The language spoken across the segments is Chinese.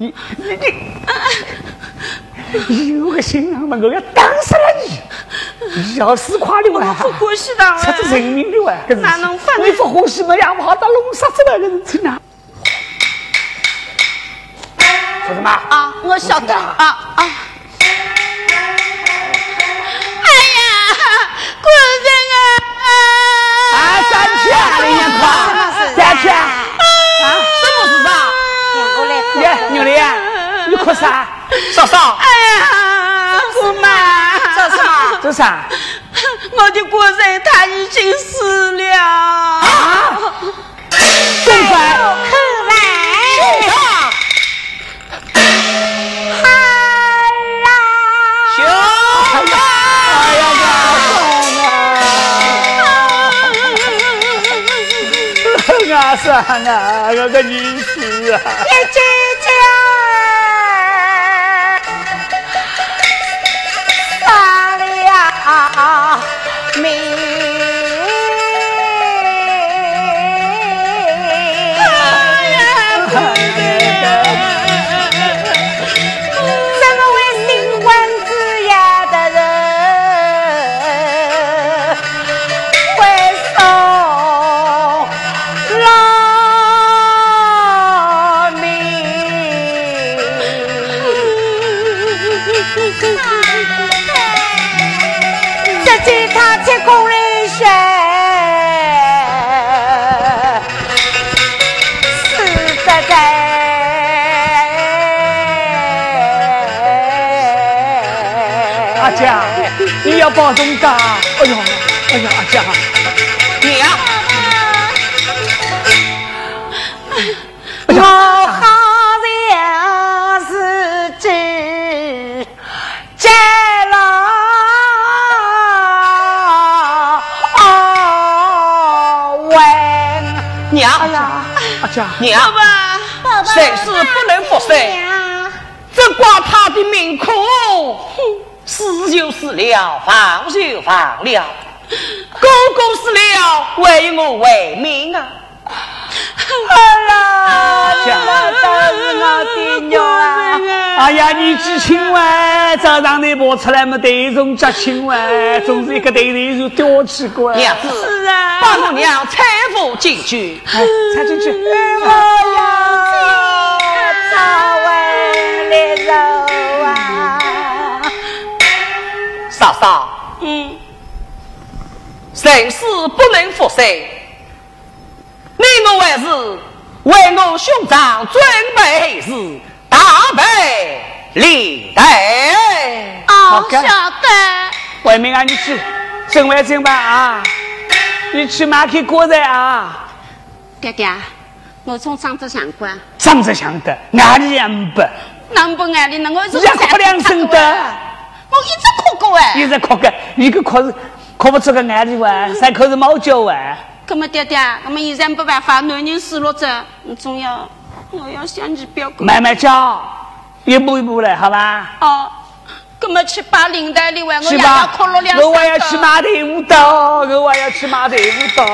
你你你，有个心啊嘛，我要打死了你！要死垮的哇！不欢喜的这是人民的哇！哪能反？你不欢喜嘛，也不好到弄杀子了，个人去哪？说什么？啊，我晓得啊啊！哭啥？嫂嫂。哎呀，姑妈，嫂嫂？做啥？我的国人他已经死了。啊！真快，快来！算啊，我个女婿啊！你要保重的。哎呦，哎呀，阿姐，娘，我好像是只见了问娘，哎呀，阿姐，娘，爸爸，生死不能复生，只怪他的命苦。了，放就放了，公公死了，为我为民啊！好了，这都是我的娘啊！哎呀，你几千万早上你跑出来么？对中家亲万，总是一个对对就吊起过。娘子，是啊，把我娘搀扶进去，搀进去。哎呀嫂嫂，嗯，生死不能复生，你我还是为我兄长准备事，大备礼待。哦，晓得。外面啊，你去整完整吧啊！你去买去果子啊！爹爹，我从长子想过。长子想的，哪里也不。能不爱你，那我是哭两声的。我一直哭过哎，一直哭个，一个哭是哭不出个眼泪哇，三口是猫叫哇。那么爹爹，那么现在没办法，男人失落着，你总要我要向你表哥。慢慢叫，一步一步来，好吧？哦，那么去把领带里外，我也要哭了两声。我还要去马队舞蹈，我还要去马队舞蹈。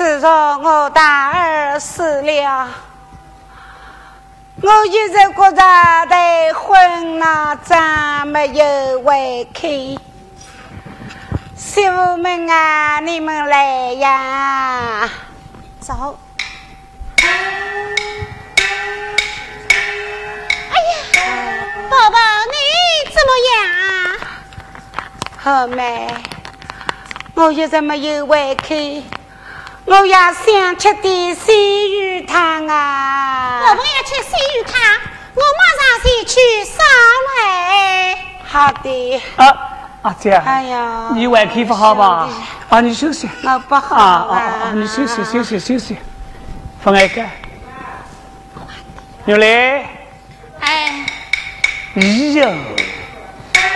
自从我大儿死了，我一直觉着的婚那真没有胃口。媳妇们啊，你们来呀！走。哎呀，宝宝你怎么样？好妹，我一直没有胃口。我要想吃点鲜鱼汤啊！老婆要吃鲜鱼汤，我马上先去烧来。好的。啊，阿姐。哎呀，你胃口不好吧？啊，你休息。我不好啊啊啊！你休息休息休息。放一个。牛嘞。哎。哎呦。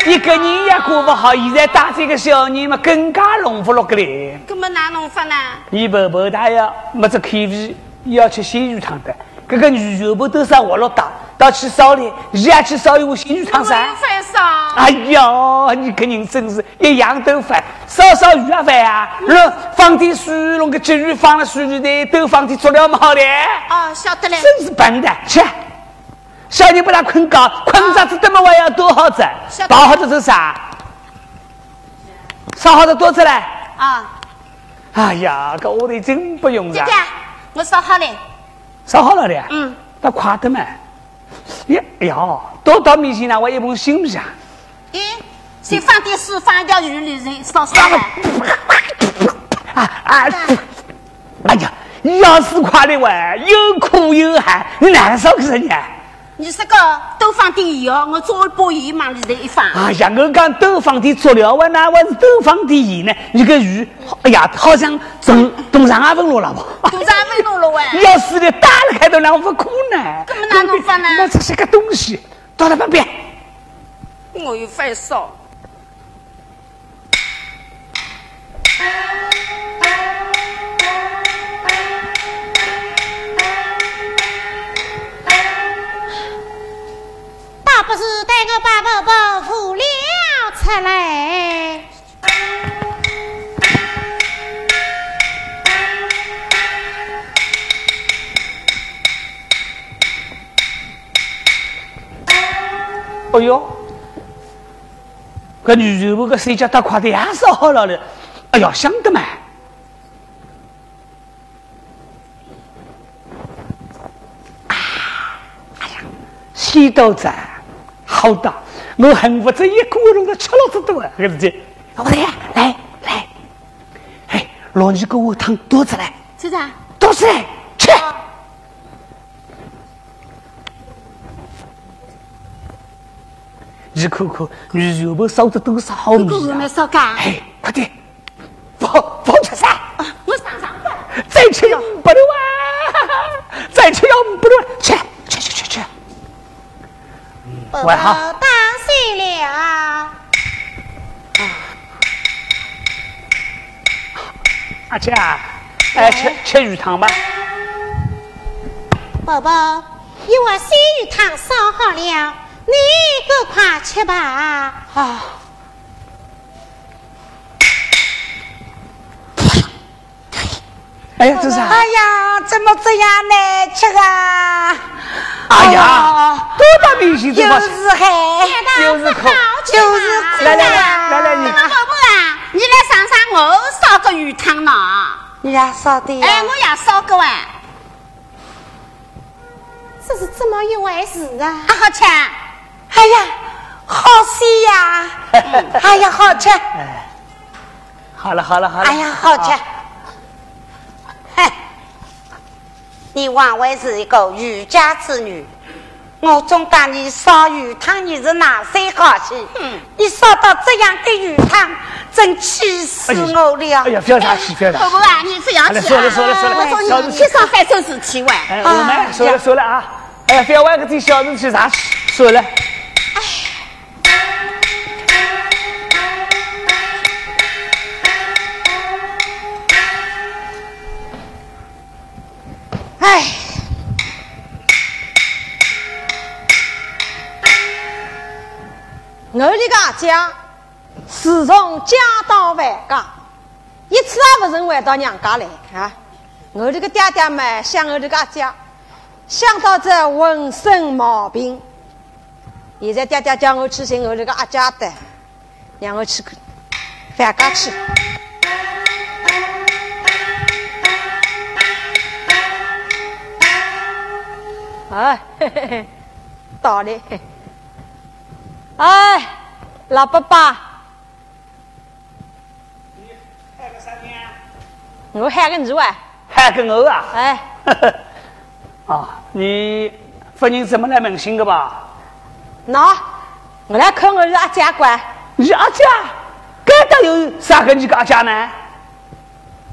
一个人也过不好，现在带这个小人嘛，更加弄不落个嘞。怎么哪弄法呢？你婆婆她要没这口味，要吃鲜鱼汤的。这个鱼肉不都是活络打，到去烧哩，一下去烧一碗鲜鱼汤噻。饭烧。哎呀，你个人真是一样都烦，烧烧鱼啊饭啊，弄放点水，弄个鲫鱼放了水里头，都放点佐料嘛好的。哦，晓得嘞。真是笨蛋，去。小人把他困觉，困着子这么晚要多好子，包好子是啥？烧好子多着嘞。啊。哎呀，这我的真不用姐姐，我烧好了。烧好了的。嗯。那快的嘛。呀，哎呀，多倒米线呢？我一盆行不行？咦，先放点水，放一条鱼里头烧烧了。啊啊！哎呀，要是快的哇，又苦又寒，你哪个烧给人家？你这个多放点盐，我做一把盐往里头一放。哎呀，我讲多放点佐料，我哪我是多放点盐呢？你个鱼，哎呀，好像冻冻上二分落了吧？冻上二分落了喂！要死的，打了开头，那我不可能。怎么哪能放呢？那这是个东西，到了旁边。我又发烧。不是带我把宝宝扶了出来。哎呦，这女人不个睡觉打快的也烧好了了。哎呀，想得嘛！啊，哎呀，洗豆子。好的，我恨不得一个人的吃了子多啊！儿子，我来来来，哎，老你给我烫肚子来，吃啥？多子来吃。一口口鱼肉包烧的都是好米啊！烧干。哎，快点，放放吃噻！我上上再吃要不得啊！再吃要不得，吃吃吃吃吃。宝宝打碎了。阿姐啊，哎，吃吃鱼汤吧。宝宝，一碗鲜鱼汤烧好了，你赶快吃吧。啊。哎呀，这是？哎呀，怎么这样难吃啊？哎呀，多大明星就是黑，就是苦，就是苦来来来来来，你。宝宝啊，你来尝尝我烧个鱼汤呢？你也烧的呀？哎，我也烧过啊。这是怎么一回事啊？好吃。哎呀，好鲜呀！哎呀，好吃。好了好了好了。哎呀，好吃。哼，你枉为是一个渔家之女，我总当你烧鱼汤你是哪三好心？你烧到这样的鱼汤，真气死我了！哎呀，不要生气，不要生气。婆婆啊，你这样气啊！说了说了说了，我说你去上海收拾去玩。哎，我们说了说了啊！哎呀，不要玩个这小事去啥去？说了。家自从家到外家，一次也不曾回到娘家来啊！我这个爹爹们想我这个家，想到这浑身毛病。现在爹爹叫我去寻我这个阿家的，让我去饭家去。哎，嘿嘿嘿，到了。哎，老伯伯，喊个啥名？我喊个你啊。喊个我啊？哎。啊，你夫人怎么来门信的吧？喏，我来看我是阿家官。你阿家？搿搭有啥个你个阿家呢？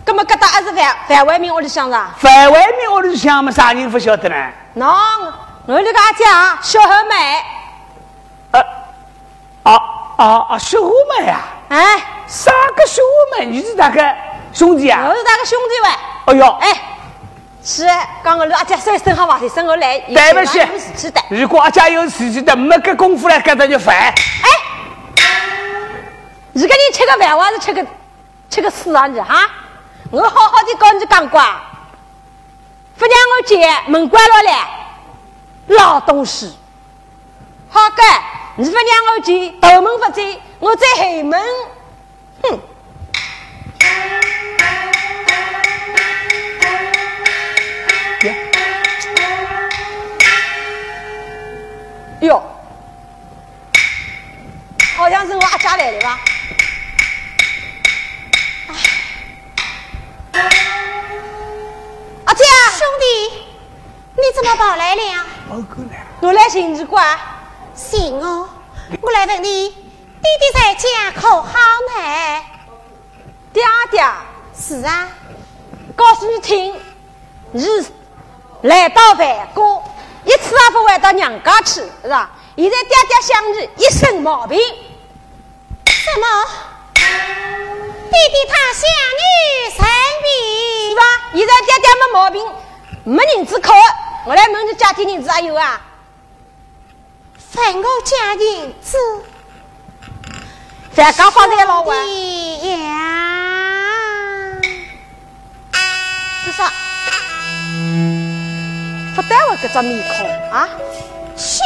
搿么搿搭还是范范外面屋里乡上？范外面屋里向么？啥人不晓得呢？喏，我这个阿姐小红梅，呃，啊啊啊，小红梅呀！哎，啥个小红梅？你是哪个兄弟啊？我是哪个兄弟喂？哎呦，哎，是，刚刚阿家稍微生好话题，生我来，对不起。如果阿家有事情的，没个功夫来跟他就烦。哎，你个你吃个饭，我还是吃个吃个屎啊你哈？我好好的跟你讲过，不让我进门关了嘞，老东西。好个，你不让我进，后门不进，我在后门，哼。哟，好像是我阿家来的吧？阿姐，兄弟，你怎么跑来了呀？我来寻你过。行哦，我来问你，弟弟在家可好呢？爹爹，是啊，告诉你听，你来到外国。一次也不回到娘家去，是吧？现在爹爹想你一身毛病。什么？弟弟他想你生病，是吧？现在爹爹没毛病，没银子扣，我来问你家庭银子还有啊？分我家银子，饭刚放在老碗。呀，是啥？不带我这张面孔啊！兄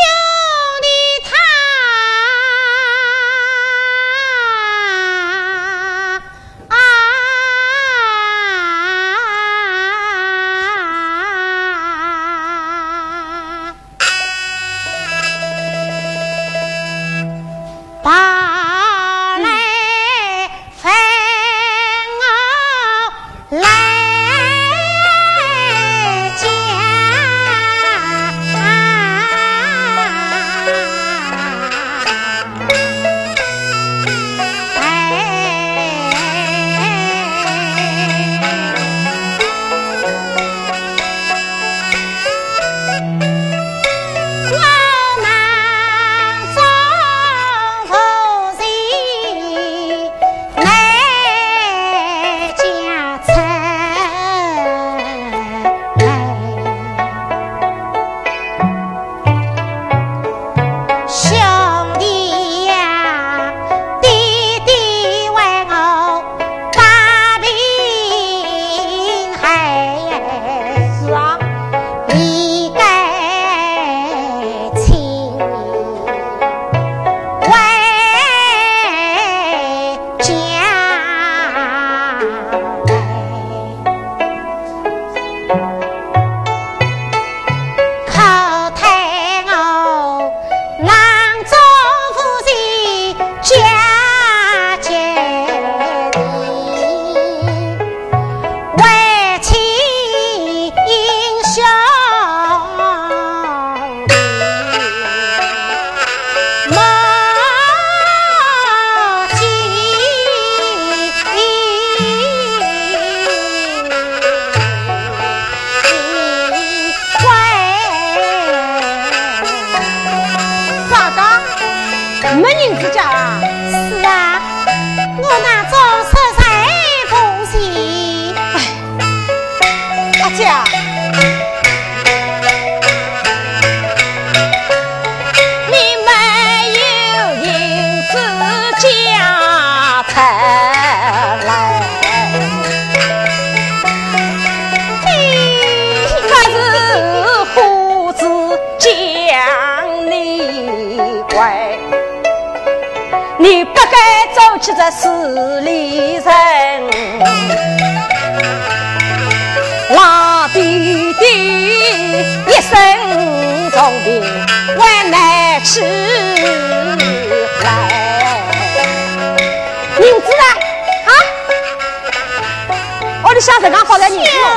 我的想着刚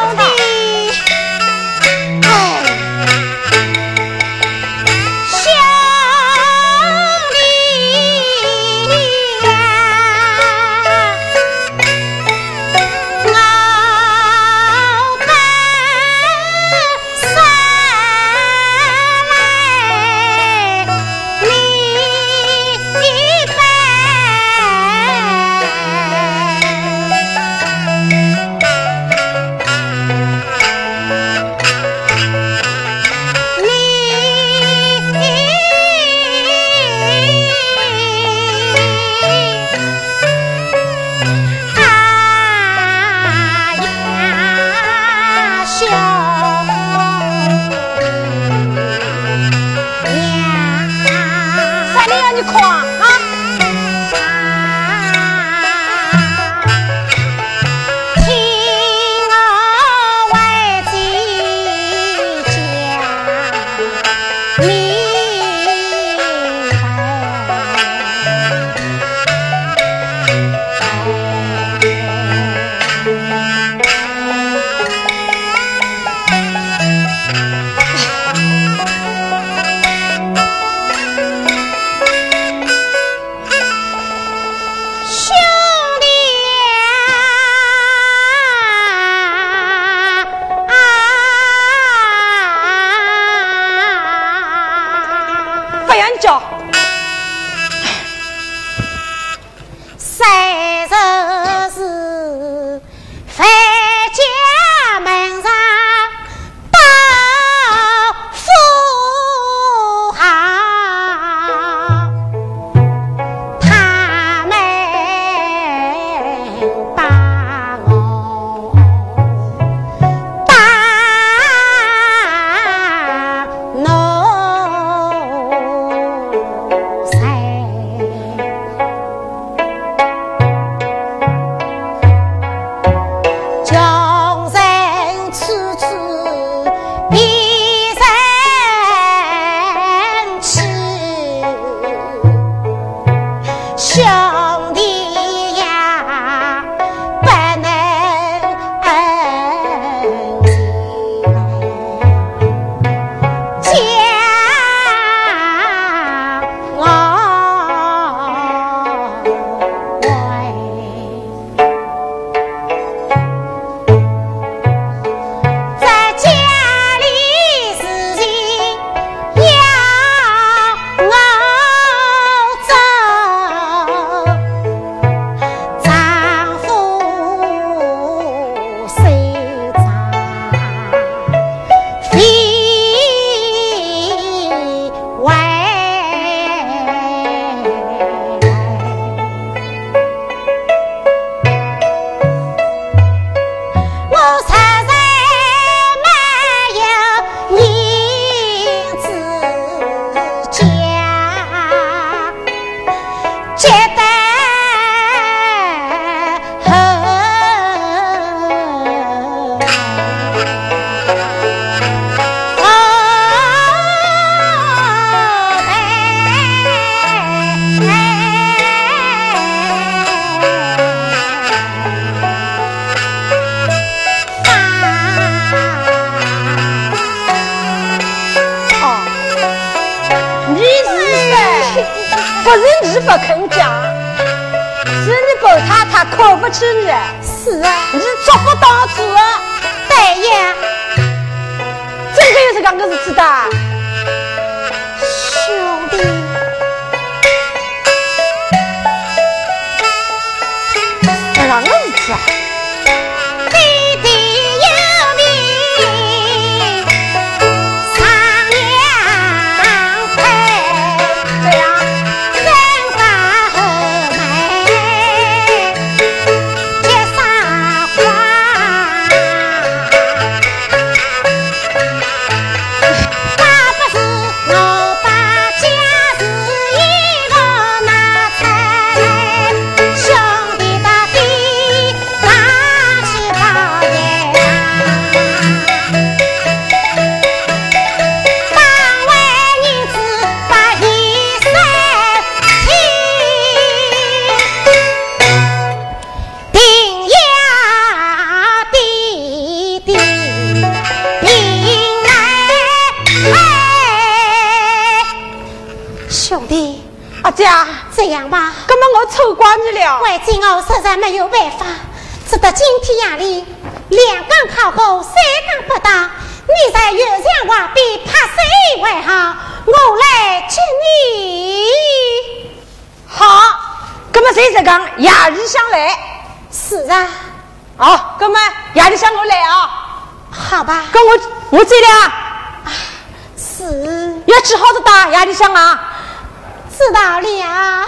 我是吃的没有办法，直到今天夜里，两更靠后，三更不到，你在月上外边拍谁为好？我来接你。好，哥们谁在讲？夜里想来？是啊。好，哥们夜里想我来啊？好吧。跟我我走了啊是。要几号子打？夜里想啊？知道了。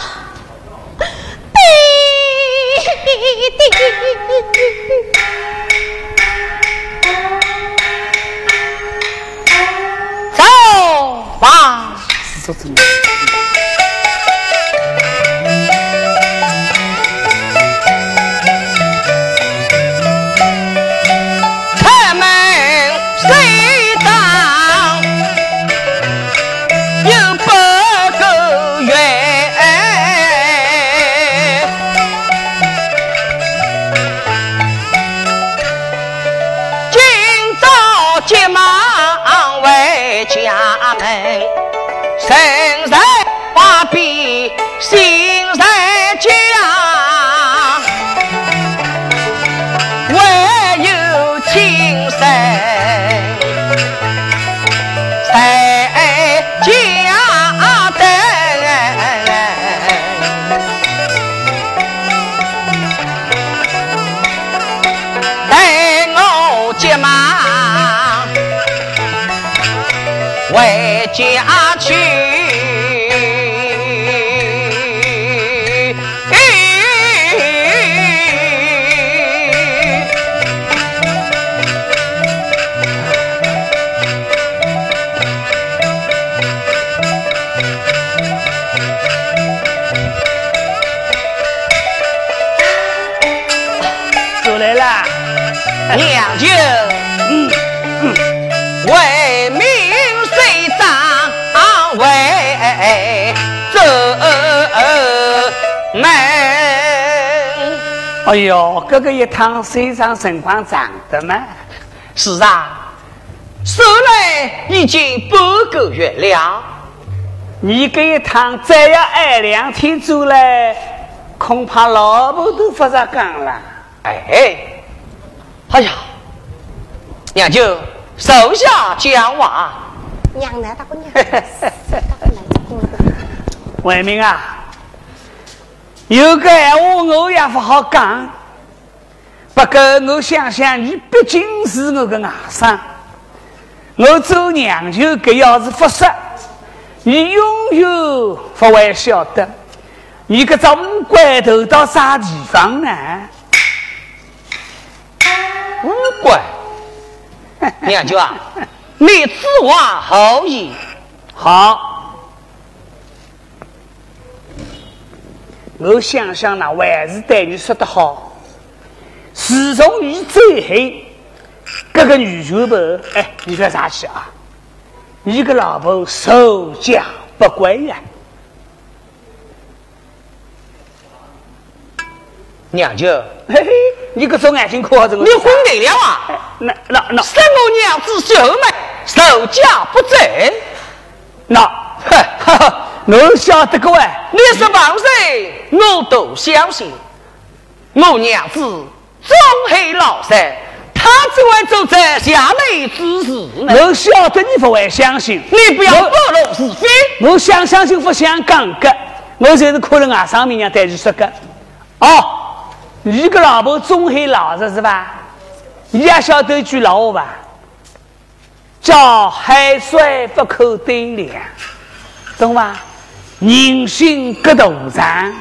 哎呦，哥哥一趟身上辰光长的嘛？是啊，收来已经半个月了。你这一趟再要挨两天走来，恐怕老婆都不着讲了。哎，哎呀，娘舅手下讲话。娘来？大姑娘。外明啊！有个闲话我也不好讲，不过我想想，你毕竟是我的外甥，我做娘舅，这要是不说，你永远不会晓得，你这只乌龟头到啥地方呢？乌龟，娘舅啊，你此话何意？好。我想想呢，还是对你说得好。自从你走后，这个女主婆，哎，你说啥去啊？你个老婆守家不归呀？娘舅，嘿嘿，你个双眼睛可好着？你昏迷了啊？那那那，生我娘子秀美，守家不正，那，哈哈。我晓得个喂，你是旁人，我都相信。我娘子忠厚老实，她只会做这下类之事。我晓得你不会相信，你不要暴露是非。我想相信不想讲个，我就是可能外，上面娘对你说个。哦，你个老婆忠厚老实是吧？你也晓得一句老话吧？叫海水不可对量，懂吧？人心隔肚肠，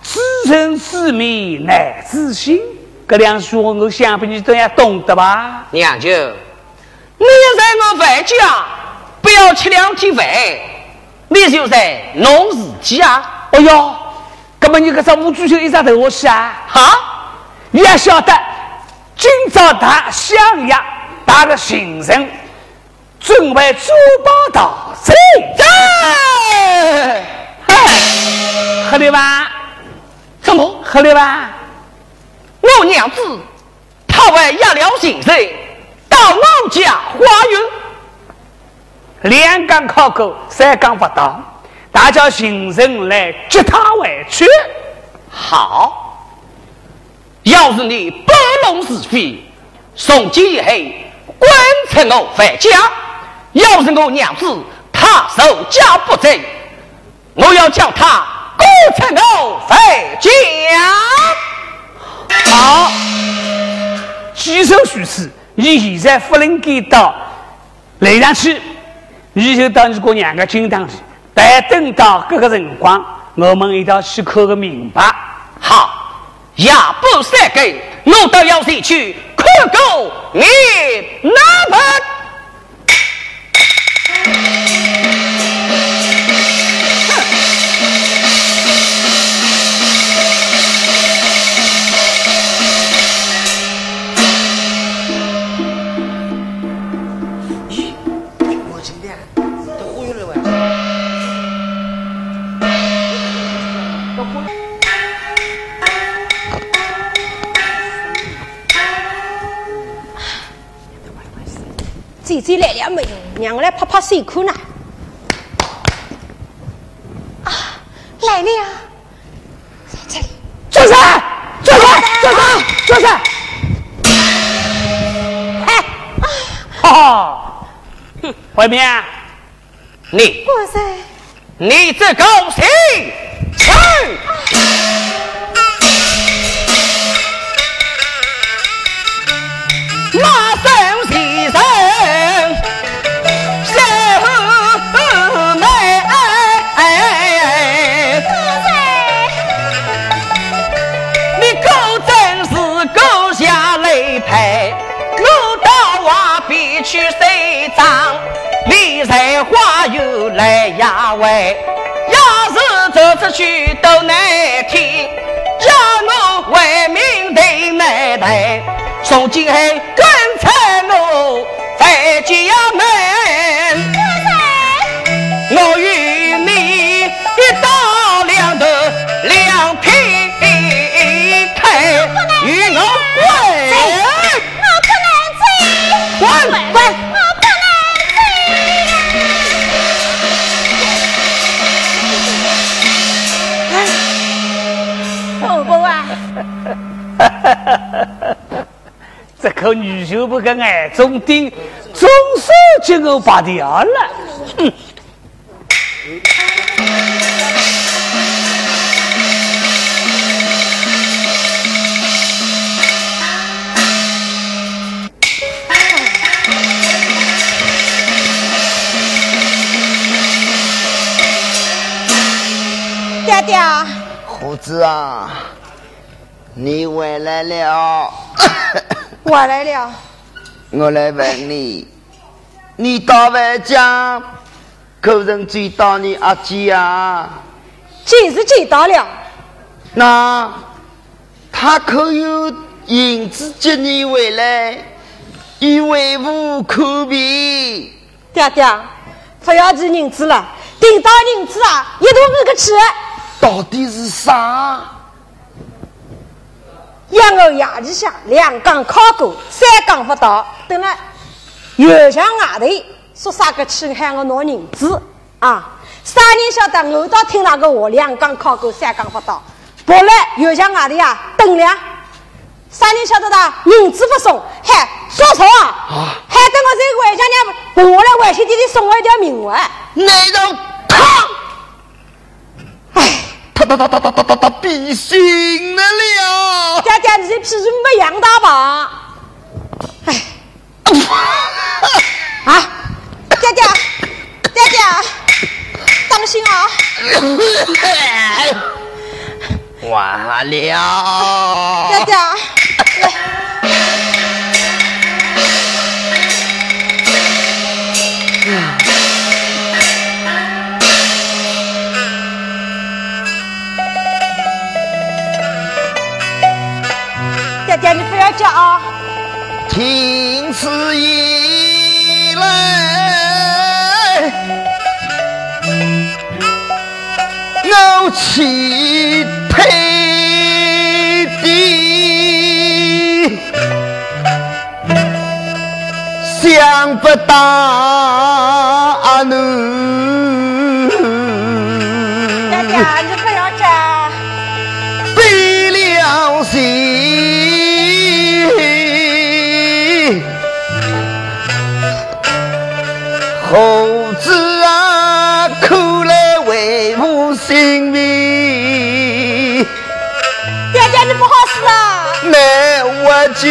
知人知面难知心。这两句话，我想必你都要懂得吧？娘舅，你在我外家不要吃两天饭，你就在弄自己啊！哎哟，那么你这只乌猪就一直头下去啊？哈！你也晓得，今朝他襄阳打的行人，准备珠宝盗贼。喝的吧？怎么喝的吧？我娘子她为压了行人，到我家花园，两岗考过，三岗不到，大家行人来接他回去。好，要是你不弄是非，从今以后滚出我范家。要是我娘子她守家不正，我要叫她。孤城我回家。好，举手许此。你现在不能给到来上去，你就到你姑娘的金堂去。待等到这个辰光，我们一道去看个明白。好，夜不三更，我都要前去看个明白。让我来拍拍手裤呢。啊，来了！在这里。住手！住手！住手！住手！哎！哈哈！哼，外面，你，我在。你这狗贼！来呀喂，要是走出去都难听，要我为民对难对，从今后跟着我在家门。口女婿不跟爱中顶，总算就我拔掉了。哼！爹爹，胡子啊，你回来了。我来了。我来问你，你到外家，可曾追到你阿姐啊？见是见到了。那他可有银子接你回来，以为无可比？爹爹，不要提银子了，听到银子啊，一肚子个气。到底是啥？养儿牙里下，两缸烤过，三缸不到。等了，又向外头说啥个去喊我拿银子啊？啥人晓得我倒听那个话，两缸烤过，三缸不到。后来又向外头呀等了，啥人晓得的？银子不送，还说错啊？还等我这个外乡娘陪我来外县弟弟送我一条命啊！那种他，哎。他他他他他他他他必醒了了！这批人没养大吧？哎，啊，佳佳，佳佳，当心啊！完了，佳佳。来爹，你不要叫啊！听此一来，我气配的，想不到你。爹爹，你不要叫。背了心。猴子啊快来为我生命爹爹你不好死啊。没我记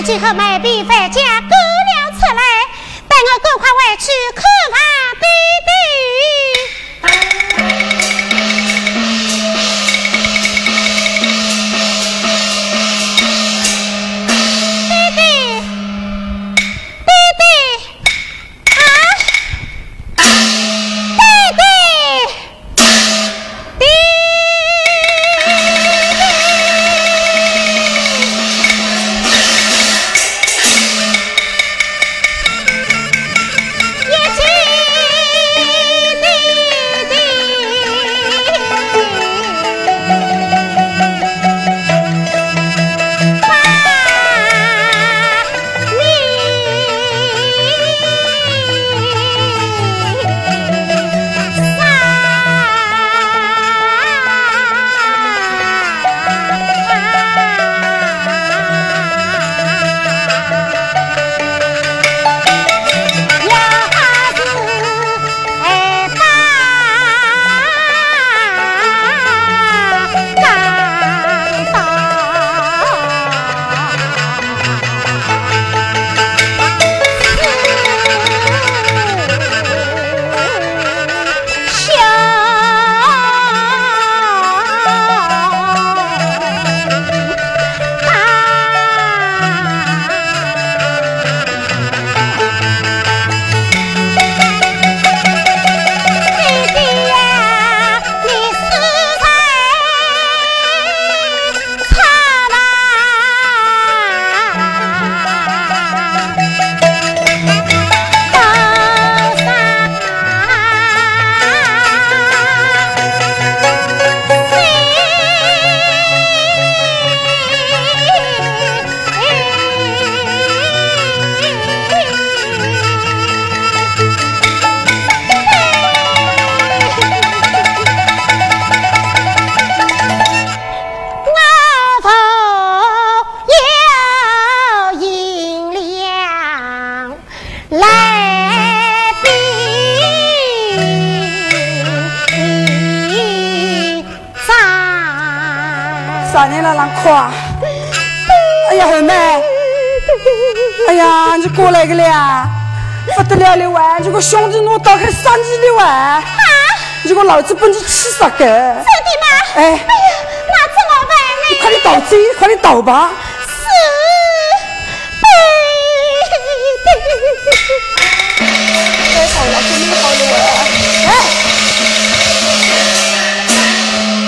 司机和妹婢犯家赶了出来，带我赶快回去看看兄弟我打开三十六万！啊！如果老子把你气死个！真的吗？哎！哎呀，那怎么办呢？你快点倒走，快点倒吧！是，太好了，真的好了！哎，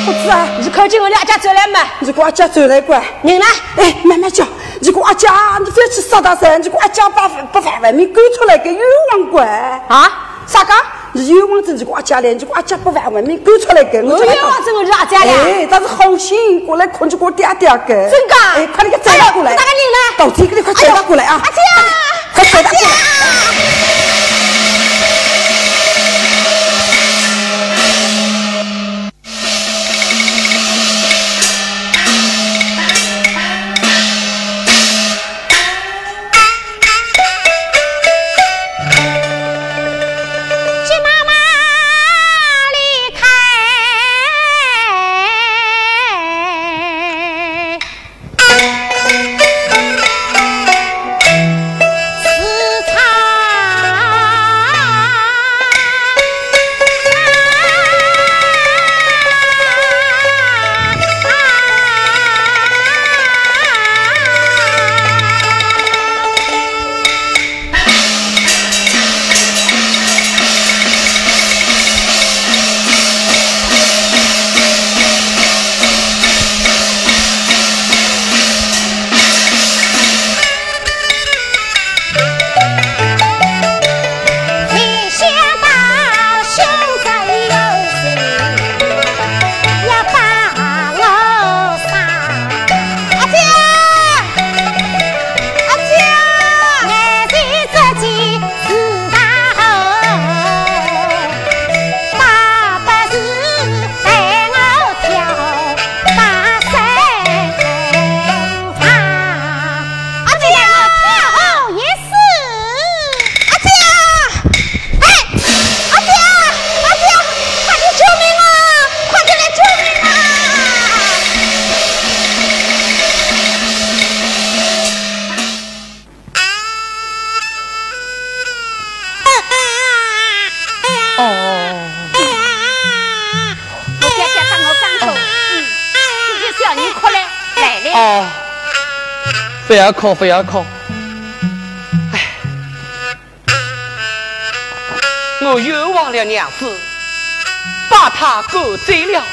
胡子啊，你靠近我俩家走来嘛？你给我家走来管，人呢？哎，慢慢叫。你给我阿家，你不要去杀大神！你给我阿家把不把外面赶出来个冤枉鬼啊！啥个？你冤枉证，你给我阿家来！你给我阿家把外外面赶出来给！我冤枉证，我是阿家来。哎，他是好心过来困就给我爹爹个。真的？哎，快点给载他过来！哪个人呢？到这个里快载他过来啊！阿姐，快载他过来！不要哭，不要哭。哎，我冤枉了娘子，把她赶走了。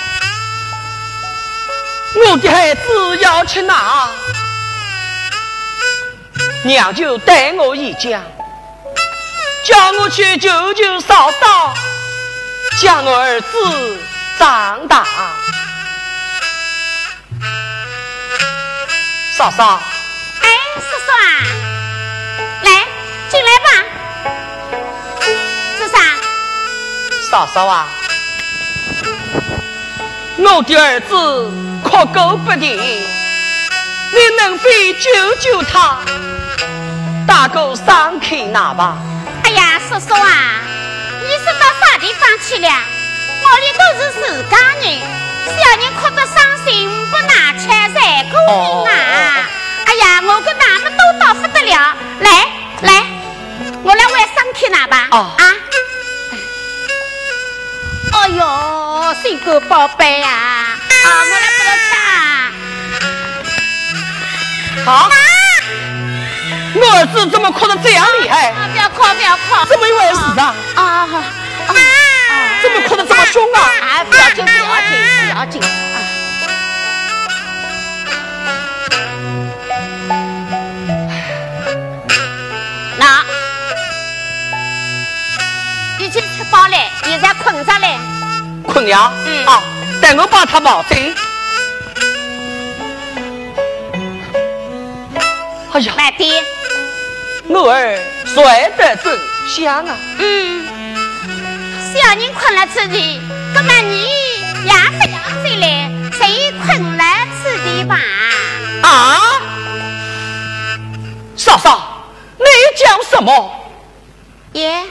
我的孩子要去哪？娘就带我一家，叫我去救救嫂嫂，将我儿子长大。嫂嫂。嫂嫂啊，我的儿子哭个不停，你能非救救他，打个伤口拿吧？哎呀，叔叔啊，你是到啥地方去了？我里都是自家人，小人哭得伤心，不拿钱才过瘾啊！哎呀，我跟那么多到不得了，来来，我来玩上去拿吧。啊啊！哎呦，心肝宝贝呀！啊，我来给他吃。好。我儿子怎么哭得这样厉害？不要哭，不要哭。怎么一回事啊？啊啊！怎么哭得这么凶啊？啊，不要紧，不要紧，不要紧啊。那，已经吃饱了，现在困着嘞。困了？嗯。啊，等我把他抱走。哎呀，慢点。我儿睡得真香啊。嗯。小人困了此地，那么你也不要睡嘞，谁困了此地吧？啊？嫂嫂。你讲什么？爷，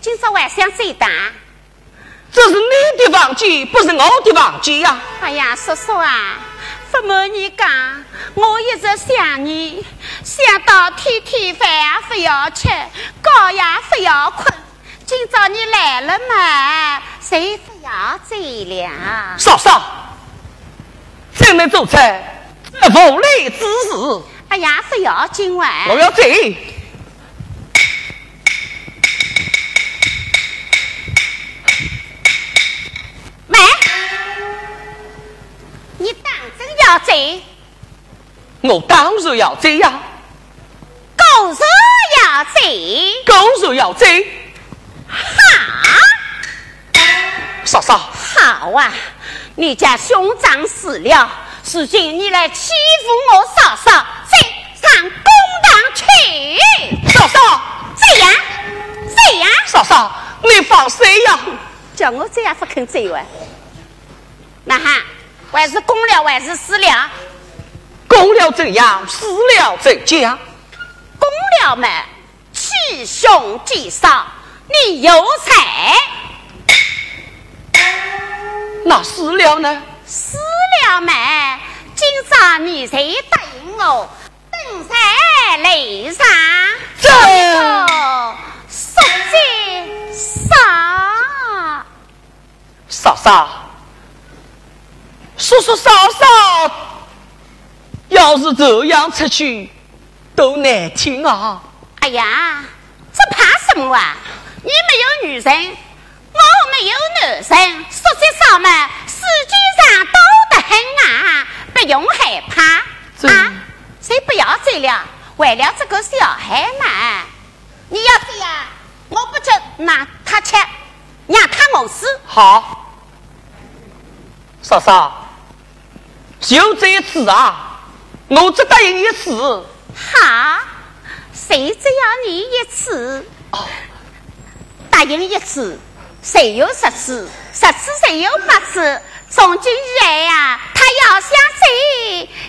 今朝晚上谁打？这是你的房间，不是我的房间呀！哎呀，叔叔啊，不瞒你讲，我一直想你，想到天天饭也不要吃，觉也不要困。今朝你来了嘛，谁不要走了？嫂嫂，今日做菜无礼之事。哎呀，不要今晚！我要走。要走？我当然要走呀。狗日要走？狗日要走？哈！嫂嫂，好啊！你家兄长死了，如今你来欺负我嫂嫂，走上公堂去！嫂嫂，这样，这样，嫂嫂，你放心呀！叫我这样不肯走啊？还是公了还是私了？公了怎样？私了怎样？公了嘛，欺兄嫉嫂。你有才，那私了呢？私了嘛，今朝你谁答应我登山擂上？这个说句啥？嫂嫂，叔叔嫂嫂，要是这样出去，多难听啊！哎呀，这怕什么啊？你没有女人，我没有男人，实际上嘛，世界上多得很啊，不用害怕啊！谁不要走了？为了这个小孩嘛，你要走呀？我不准拿他吃，让他饿死。好，嫂嫂，就这一次啊，我只答应一次。好，谁只要你一次？哦。答应一次，谁有十次？十次谁有八次？从今以来呀，他要想走，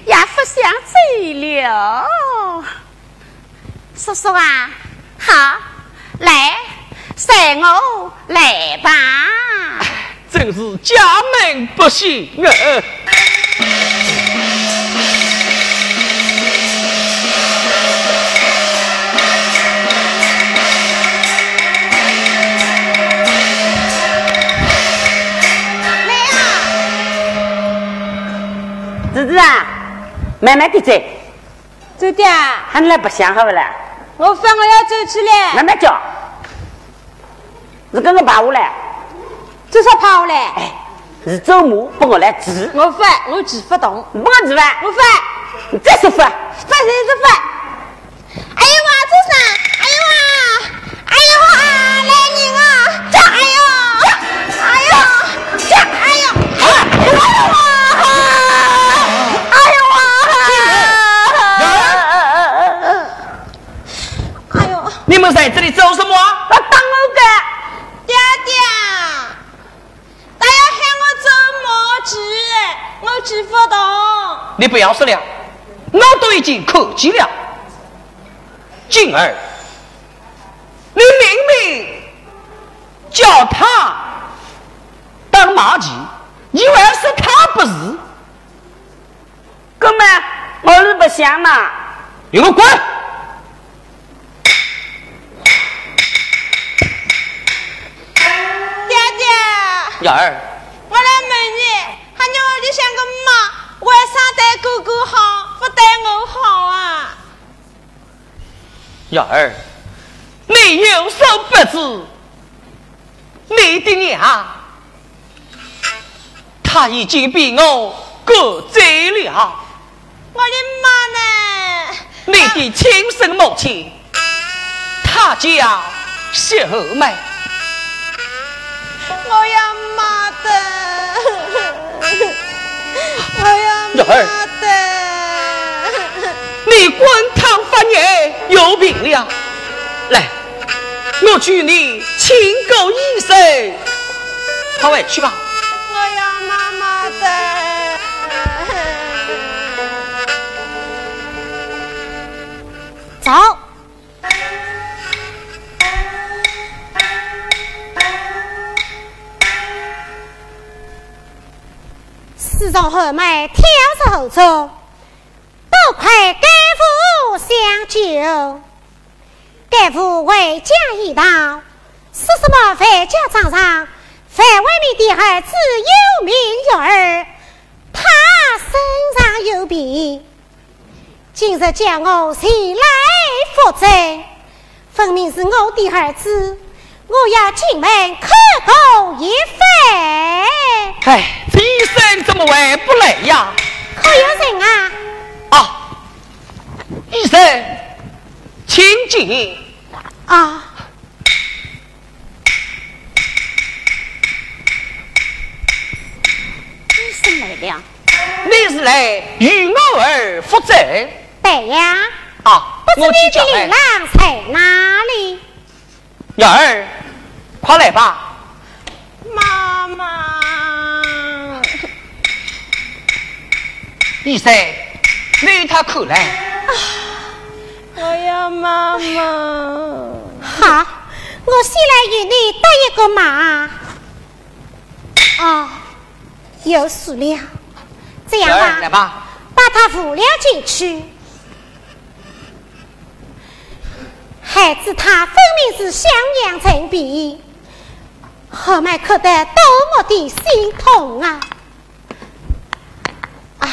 也不想走了。叔叔啊，好，来，随我来吧。真是家门不幸啊！侄子啊，慢慢的走，走的啊，喊你来不想好不啦？我反我要走起来。慢慢叫，是跟我爬下来。走啥爬下来？哎，是走马帮我来治。我发，我治不动。不我治吧？我发。你再说发。发谁是发？哎呦哇，这啥？你们在这里做什么？我当我的爹爹，他要喊我做马去，我去不动。你不要说了，我都已经客气了。静儿，你明明叫他当马骑，你为是他不是？哥们，我是不想嘛。你给我滚！燕儿，我来问你，喊你屋里像个妈，为啥对哥哥好，不对我好啊？燕儿，你有所不知，你的娘，她已经被我过走了。我的妈呢？你的亲生母亲，她叫小梅。我要妈的！我要妈的！你滚烫发热有病了，来，我娶你亲狗医生，快回去吧。我要妈妈的！走。侍从后门挑着后座，多亏该夫相救。该夫为家一道，是什么范家庄上，范外面的儿子有名有儿，他身上有病，今日叫我前来负责，分明是我的儿子。我要进门叩头一番。哎，这医生怎么会不来呀？可有人啊？啊，医生，请进。啊，医生来了。你是来与我儿复诊？对呀。啊，不知你的令郎在哪里？幺儿，快来吧！妈妈，医生，你他口来。我要妈妈。好，我先来与你搭一个马。哦，有事了。这样吧，来吧，把他扶了进去。孩子，他分明是想养成病，后面可得多么的心痛啊！啊，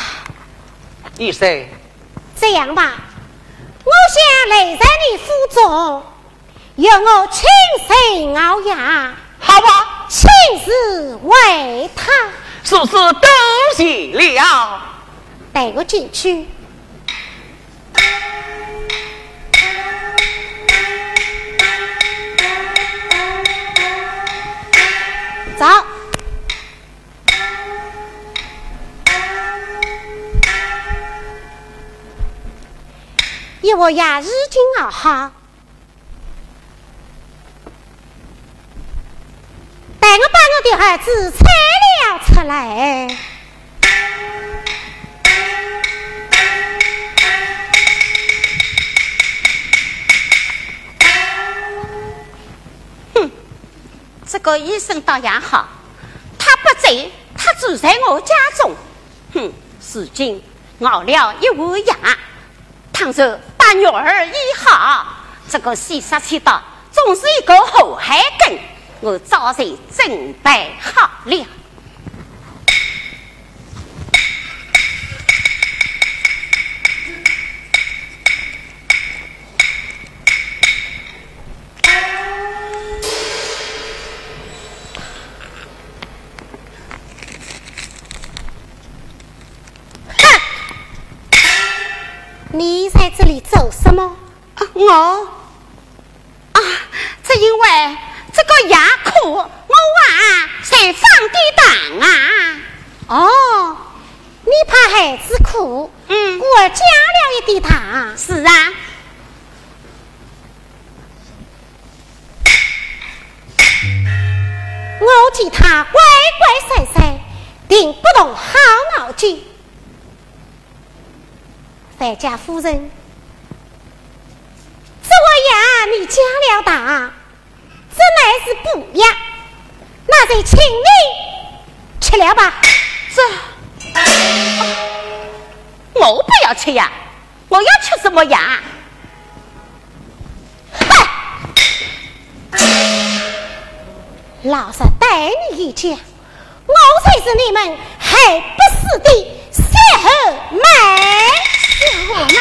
医生，这样吧，我想来在你府中，由我亲自熬牙，好吧？亲自为他，是不是多谢了？带我进去。走，一我呀已经熬好，待我把我的儿子拆了出来。这个医生倒也好，他不在，他住在我家中。哼，如今熬了一碗牙，倘若把女儿医好，这个西沙七道总是一个后害根，我早就准备好了。在这里做什么？我啊，只因为这个牙苦，我娃才放的胆啊。哦，你怕孩子苦，嗯，我加了一点糖。是啊，我见他乖乖顺顺，定不动好脑筋。范家夫人，这碗牙你加了糖，这乃是补药，那就请你吃了吧。这我不要吃呀，我要吃什么牙？老实待你一讲，我才是你们还不死的小后妹。小后妹。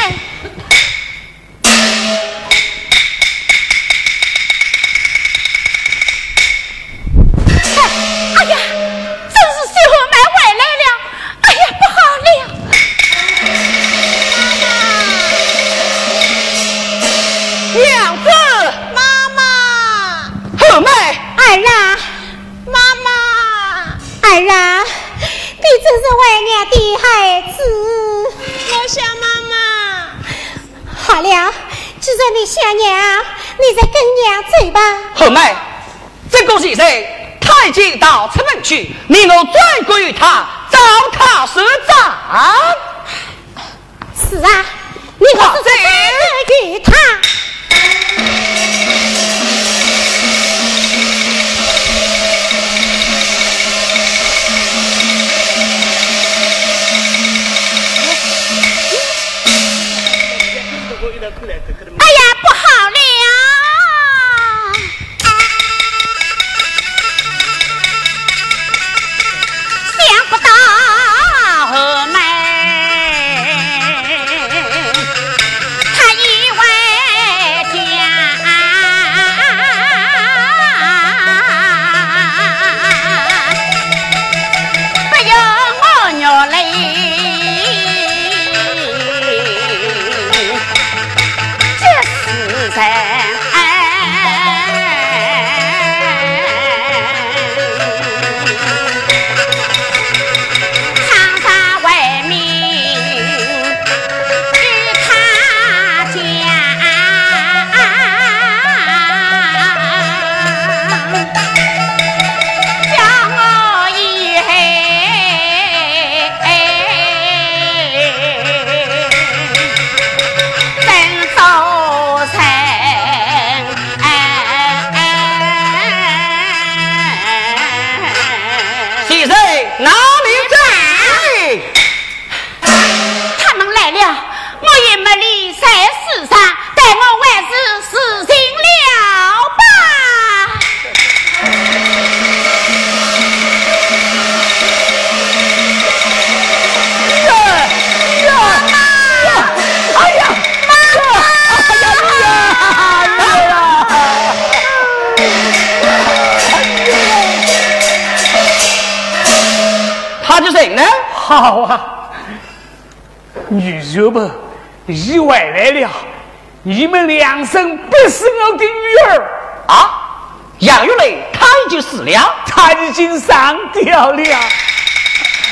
上吊了。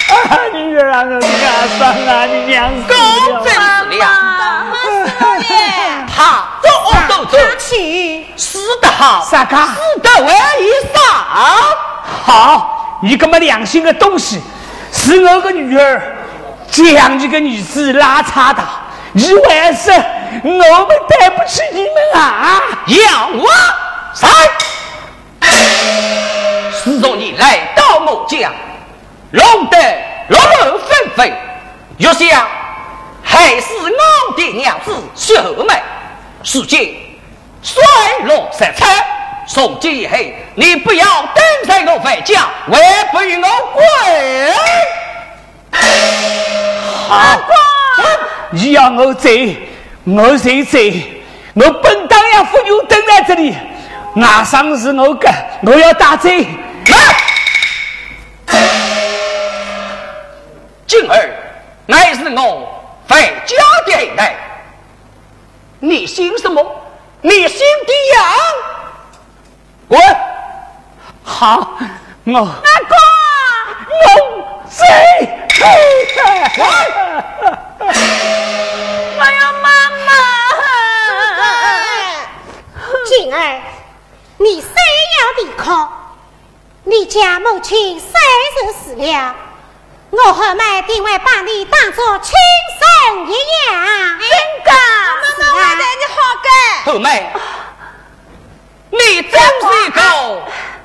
啊，女儿啊，我的阿桑啊，你娘死公真了！死了，他做恶斗者，死得好，啥个？死得为一丧。好，你个没良心的东西，是我的女儿，将你个女子拉差的，你为什我们对不起你们啊？要我在，自从你来到我家，弄得落落纷纷，又想害死我的娘子秀妹，如今衰落失策。从今以后，你不要等在我回家，还不与我滚！好，你要我走，我就走。我本当要妇女等在这里，外甥是我的，我要打走。今儿乃是我回家的日来，你姓什么？你姓的杨？滚！好，我阿哥，我走。我要妈妈。静儿，你虽要抵抗，你家母亲三十死了，我和妹定会把你当作亲生一样。真的？妈妈，你好。后妹，你真是一个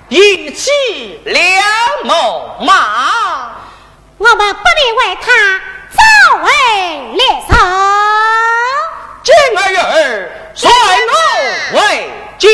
义气良毛马？我们不能为他早为猎手。今儿有儿，我为家。